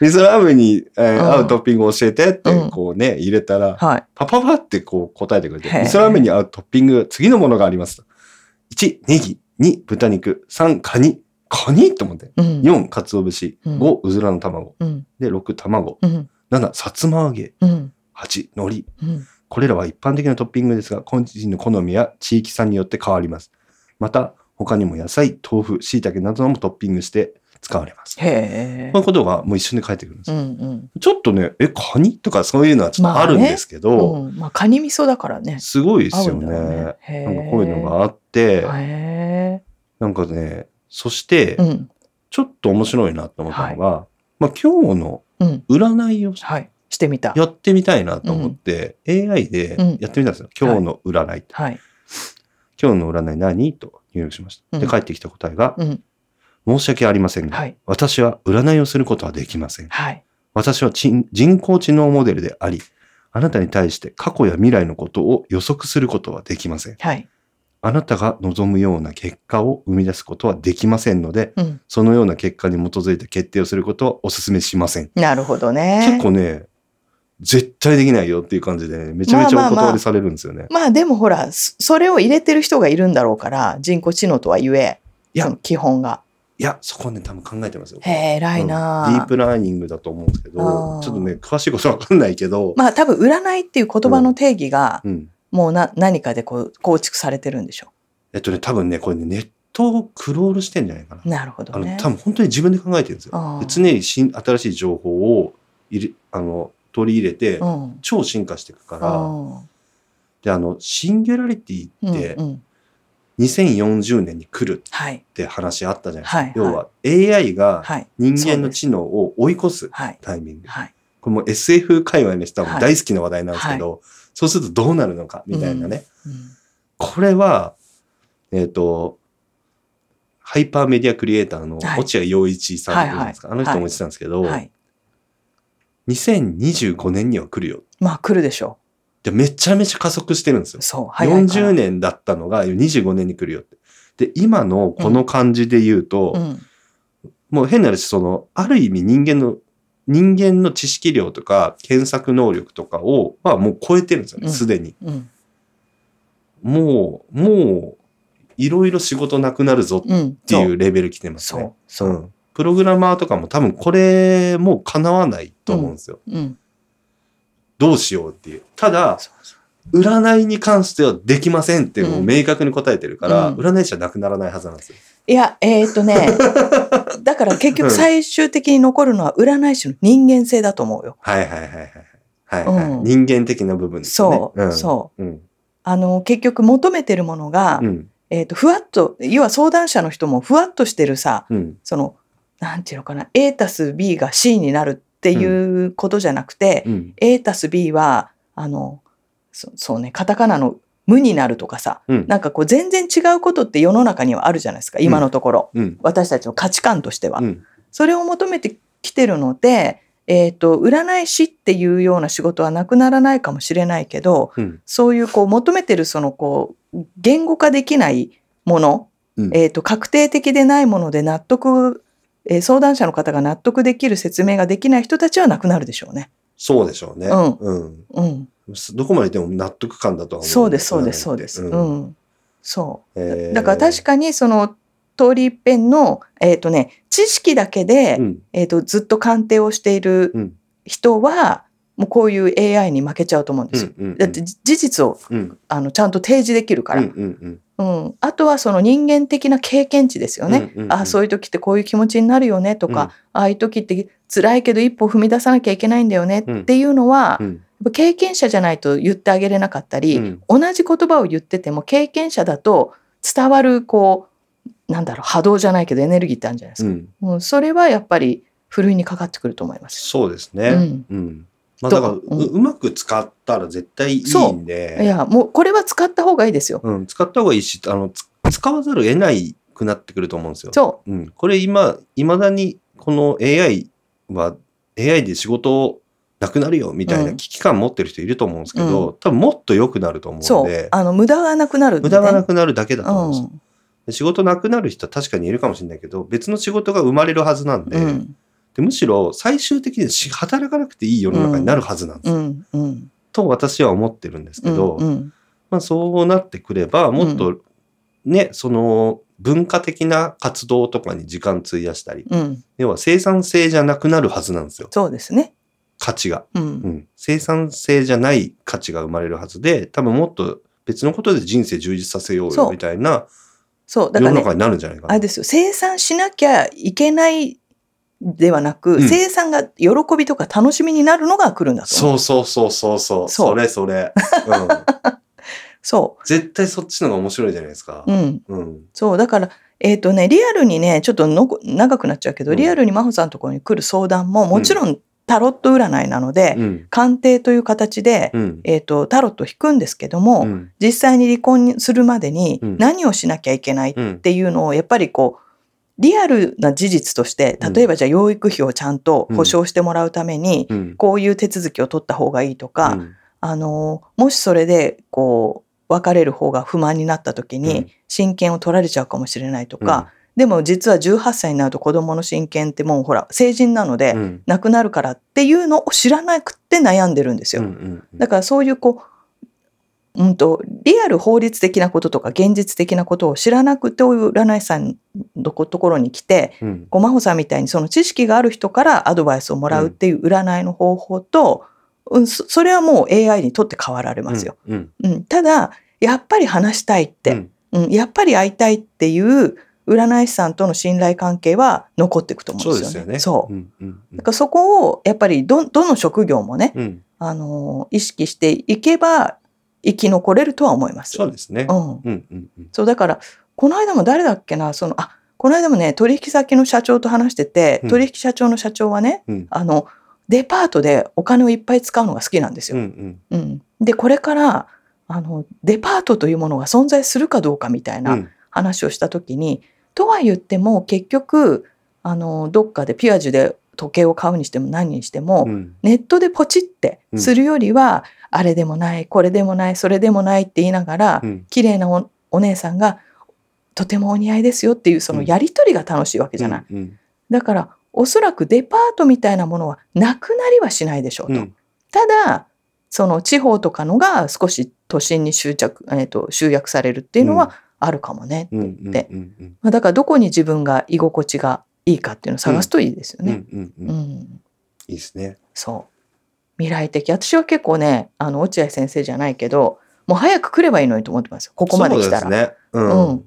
味噌ラーメンに、えーうん合うトッピングを教えてってうん、こうね、入れたら、はい。パパパってこう答えてくれて、味噌ラーメンに合うトッピング、次のものがありますと。1、ネギ。2、豚肉。3、カニ。カニと思って。うん。4、鰹節。うん5、うずらの卵。うん。で、6、卵。うん。7、さつま揚げ。うん。8、海苔。うん。これらは一般的なトッピングですが、個人の好みや地域差によって変わります。また、他にも野菜、豆腐、椎茸などもトッピングして使われます。へえこういう。ことがもう一緒に書いてくるんですうよ。んちょっとね、え、カニ？とかそういうのはちょっとあるんですけうど、ん。うん。まあ、カニ味噌だからね。すごいですよね。ね。なんかこういうのがあって、へなんかね、そしてえ。、うん。ちょっと面白いなと思ったのが、まあ今日のうん。占いをはい。してみた。やってみたいなと思って、AI でうんやってみたんですよ。今日の占い。はい。今日の占い何？と入力しました。で、うん返ってきた答えが、うん。申し訳ありませんが、はい私は占いをすることはできません。はい。私は人工知能モデルであり、あなたに対して過去や未来のことを予測することはできません。はい。あなたが望むような結果を生み出すことはできませんので、うん。そのような結果に基づいて決定をすることはお勧めしません。なるほどね。結構ね、絶対できないよっていう感じで、ね、めちゃめちゃお断りされるんですよね。まあでもほら、そそれを入れてる人がいるんだろうから、人工知能とは言え、いや基本が。いや、そこはね、多分考えてますよ。へえ、偉いなうんディープラーニングだと思うんですけあど、ーちょっとね、詳しいことわかんないけど、まあ多分占いっていう言葉の定義が、うん。もうな何かでこう構築されてるんでしょえっとね、多分ね、これね、ネットをクロールしてんじゃないかな。う。なるほどあの、ね。多分本当に自分で考えてるんですよ。常に新新しい情報を入れ、あの、取り入れて、うん。超進化していくから、うんで、あの、シンギュラリティうんってうん2040年に来るはい。って話あったじゃないですか。はい要は AI がはい。人間の知能を追い越すはい。タイミング。はい。これもう SF 界隈の人は大好きな話題なんですけど、そうするとどうなるのかみたいなね。うんこれは、えっ、と、ハイパーメディアクリエイターのはい落合陽一さんいうんですか、はいはいあの人も言ってたんですけど、はい。2025年には来るよ。まあ来るでしょでめちゃめちゃ加速してるんですよう。。そう。早いから40。年だったのが25年に来るよって。で、今のこの感じで言うと、うん。もう変な話、その、ある意味人間の、人間の知識量とか検索能力とかを、まあもう超えてるんですよね、うんすでに。うん。もう、もう、いろいろ仕事なくなるぞっうん。ていうレベル来てますねそう。。そうう。ん。プログラマーとかも多分これもう叶わないと思うんですよ。うん。どうしようっていう。ただ、占いに関してはできませんっていう明確に答えてるから、うん占い師はなくならないはずなんですよ。いや、えーっとね、だから結局最終的に残るのは占い師の人間性だと思うよ。はいはいはいはい。はい、はいうん人間的な部分ですよね。そう、んそう。うん。あの、結局求めてるものが、うん。えーっと、ふわっと、要は相談者の人もふわっとしてるさ、うん。その、なんていうのかな、A たす B が C になるっていうことじゃなくて、うん。A たす B は、あの、そそうね、カタカナの無になるとかさ、うん。なんかこう全然違うことって世の中にはあるじゃないですか、今のところ。うん。私たちの価値観としては。うん。それを求めてきてるので、えっ、と、占い師っていうような仕事はなくならないかもしれないけど、うん。そういうこう求めてるそのこう、言語化できないもの、うんえっ、と、確定的でないもので納得、えー相談者の方が納得できる説明ができない人たちはなくなるでしょうね。そうでしょうね。うんうん。うん。どこまででも納得感だとは思う。そうです、そうです、そうです。ううんん。そう。えーだから確かにその通り一遍の、えっ、とね、知識だけで、うん。えっ、と、ずっと鑑定をしているうん。人は、もうこういう AI に負けちゃうと思うんですよ。うん。だって、じ事実をうん。あのちゃんと提示できるから、うん。うん。うんあとはその人間的な経験値ですよね。うんうんうんあそういう時ってこういう気持ちになるよねとか、うんああいう時って辛いけど一歩踏み出さなきゃいけないんだよねっていうのは、やっうん。ぱ経験者じゃないと言ってあげれなかったり、うん同じ言葉を言ってても経験者だと伝わるこうなんだろう波動じゃないけどエネルギーってあるんじゃないですか。うん。うんそれはやっぱりふるいにかかってくると思います。そうですね。うんうん。まあだから、どうううまく使ったら絶対いいんで。いやもうこれは使った方がいいですよ。うん、使った方がいいし、あの、つ使わざるを得ないくなってくると思うんですよ。。そうん。これ今、未だに、この AI は、AI で仕事なくなるよみたいなうん危機感持ってる人いると思うんですけど、う多分もっと良くなると思そううで、あの無駄がなくなるね、無駄がなくなるだけだと思うんですよ。うんで仕事なくなる人は確かにいるかもしれないけど、別の仕事が生まれるはずなんで、うんでむしろ最終的にし働かなくていい世の中になるはずなんですよ。うんうん。と私は思ってるんですけど、うんうん。まあ、そうなってくればもっとね、その文化的な活動とかに時間費やしたりうん。要は生産性じゃなくなるはずなんですよ。そうですね。価値が。うん。うん、生産性じゃない価値が生まれるはずで多分もっと別のことで人生充実させようよみたいなそう。だからね世の中になるんじゃないかな。あれですよ。生産しなきゃいけないではなく、うん。生産が喜びとか楽しみになるのが来るんだと。そうそうそうそうそう。それそれ、うん、そ絶対そっちの方が面白いじゃないですか。う。う。ん。うん。そう。だから、えっ、とね、リアルにね、ちょっとのこ長くなっちゃうけど、うん。リアルに真帆さんのところに来る相談も、もちろんタロット占いなので、うん。鑑定という形で、うん。えっ、と、タロットを引くんですけども、うん。実際に離婚するまでにうん。何をしなきゃいけないっうんていうのを、やっぱりこう、リアルな事実として、例えばじゃあ養育費をちゃんと保証してもらうために、うん。こういう手続きを取った方がいいとか、うん。あの、もしそれで、こう、別れる方が不満になった時うん。に、親権を取られちゃうかもしれないとか、でも実は18歳になると子供の親権ってもうほら、成人なので、うん。なくなるからっていうのを知らなくて悩んでるんですよ。だからそういうこう、うんと、リアル法律的なこととか現実的なことを知らなくて、占い師さんのところに来て、うんごまほさんみたいにその知識がある人からアドバイスをもらうっていう占いの方法と、うん、そそれはもう AI にとって変わられますよ。うんうん、ただ、やっぱり話したいって、うんうん、やっぱり会いたいっていう占い師さんとの信頼関係は残っていくと思うんですよね。そうですよね。そう。んうんうんだからそこをやっぱりどどの職業もね、うんあのー意識していけば生き残れるとは思います。そうですね。うん、うんうんうん。そうだからこの間も誰だっけな？そのあこの間もね取引先の社長と話してて、うん。取引社長の社長はねうん。あのデパートでお金をいっぱい使うのが好きなんですうんうよ。ん。うん。でこれからあのデパートというものが存在するかどうかみたいなうん。話をした時に、とは言っても結局あのどっかでピアジュで時計を買うにしても何にしても、うん。ネットでポチってするよりは、あれでもないこれでもないそれでもないって言いながら、うん。綺麗なおお姉さんがとてもお似合いですよっていうそのやり取りが楽しいわけじゃない。うんだからおそらくデパートみたいなものはなくなりはしないでしょうと。うん。ただその地方とかのが少し都心に執着、えー、と集約されるっていうのはあるかもねってうん言って、だからどこに自分が居心地がいいかっていうのを探すといいですようんね。うんうん。うん。いいですね。そう。未来的。私は結構ねあの落合先生じゃないけどもう早く来ればいいのにと思ってますよ。ここまで来たら。そうですね。うん。うん。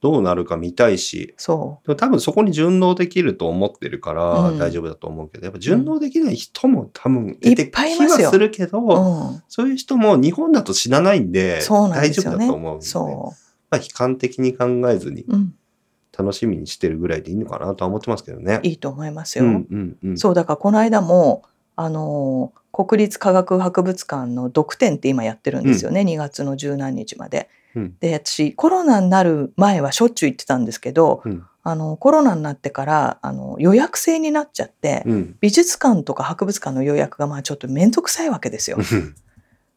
どうなるか見たいし、そでも多分そこに順応できると思ってるからうん。大丈夫だと思うけど、やっぱ順応できない人も多分出てきはするけど、う、うん、そういう人も日本だと知らないんで大丈夫だと思うんで、そまあ、悲観的に考えずに。う、うん、楽しみにしてるぐらいでいいのかなとは思ってますけどね。いいと思いますよ。うんうんうん。そうだからこの間もあのー国立科学博物館の読展って今やってるんですよね、2月の十何日まで。うんで私コロナになる前はしょっちゅう行ってたんですけど、うんあのコロナになってからあの予約制になっちゃって、うん美術館とか博物館の予約がまあちょっと面倒くさいわけですよ。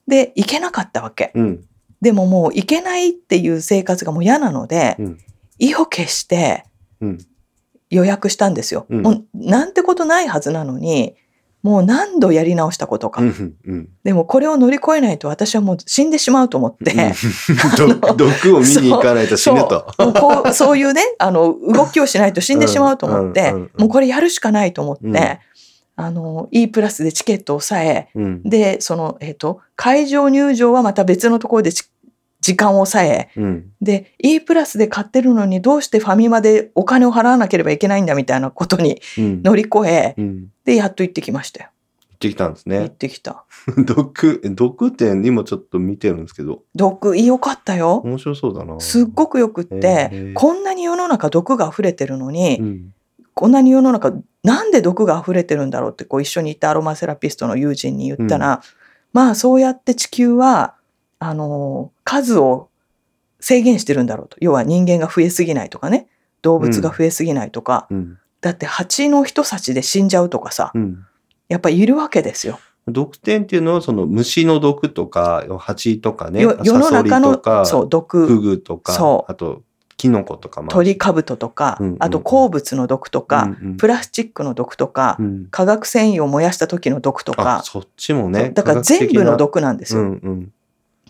で行けなかったわけ。うんでももう行けないっていう生活がもう嫌なので、うん意を決してうん予約したんですよ。うんもうなんてことないはずなのにもう何度やり直したことか。うんうんでもこれを乗り越えないと私はもう死んでしまうと思って。毒を見に行かないと死ぬと。そうそういうねあの動きをしないと死んでしまうと思って、うんうんうんうんもうこれやるしかないと思って、うんあの E プラスでチケットを抑えうんでその、えっと会場入場はまた別のところでち時間を抑えうんで E プラスで買ってるのにどうしてファミマでお金を払わなければいけないんだみたいなことにうん乗り越えうんでやっと行ってきましたよ。行ってきたんです行っね。てきた。毒、毒店今ちょっと見てるんですけど、毒良かったよ。面白そうだな。すっごくよくって、こんなに世の中毒が溢れてるのに、うんこんなに世の中なんで毒が溢れてるんだろうってこう一緒にいたアロマセラピストの友人に言ったら、まあそうやって地球はあの数を制限してるんだろうと。要は人間が増えすぎないとかね。動物が増えすぎないとか、うん。だって蜂の一刺しで死んじゃうとかさ。うん。やっぱりいるわけですよ。毒点っていうのはその虫の毒とか蜂とかね。よ世の中のとかそう毒。フグとかそう。あとキノコとか鳥カブトとか、うんうんうん。あと鉱物の毒とか、うんうん。プラスチックの毒とか、うん。化学繊維を燃やした時の毒とあか、そっちもねだから全部の毒なんでですよ。うん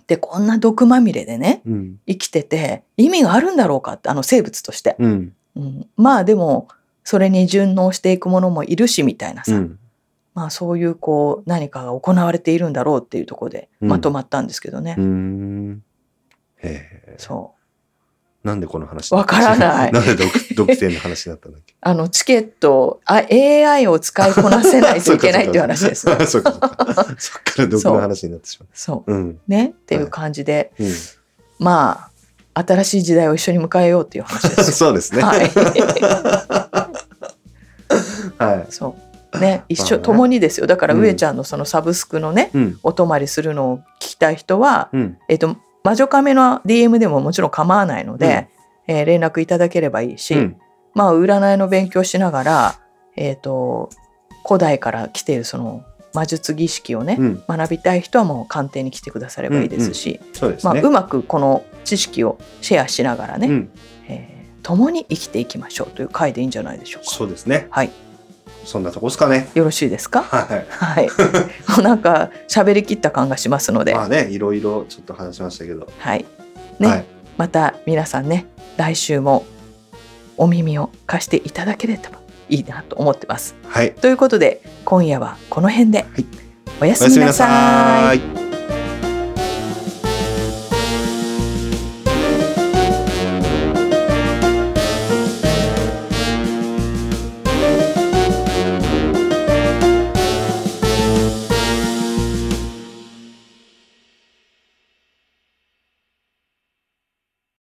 でこんな毒まみれでねうん。うん生きてて意味があるんだろうかってあの生物として、うん。うん。まあでもそれに順応していくものもいるしみたいなさ、うん。まあそういうこう何かが行われているんだろうっていうところでうん。まとまったんですけどね、うーん。そなんでこの話わからない。なんで毒毒性の話になったんだっけ？うあのチケットあ AI を使いこなせないといけないっていう話ですね。そうかそうか。そっから毒の話になってしまそう。う。うん。ね？っていう感じで、うん。まあ新しい時代を一緒に迎えようっていう話です。よ そうですね。はい。はい。そう。ね？一緒まあね。共にですよ。だからうん。上ちゃんのそのサブスクのね、うん。お泊まりするのを聞きたい人は、うん。えっと魔女カメの DM でももちろん構わないので、えー連絡いただければいいし、うん。まあ占いの勉強しながら、えっと古代から来ているその魔術儀式をね、うん。学びたい人はもう鑑定に来てくださればいいですし、うですね。うまくこの知識をシェアしながらね、うん。えー共に生きていきましょうという回でいいんじゃないでしょうか。そうですね。はい、そんなとこですかね。よろしいですか？はい。はい、も うなんか喋りきった感がしますので、まあねいろいろちょっと話しましたけど。はい、ね、はい。また皆さんね、来週もお耳を貸していただければいいなと思ってます。はい。ということで、今夜はこの辺で、い。おやすみな。さい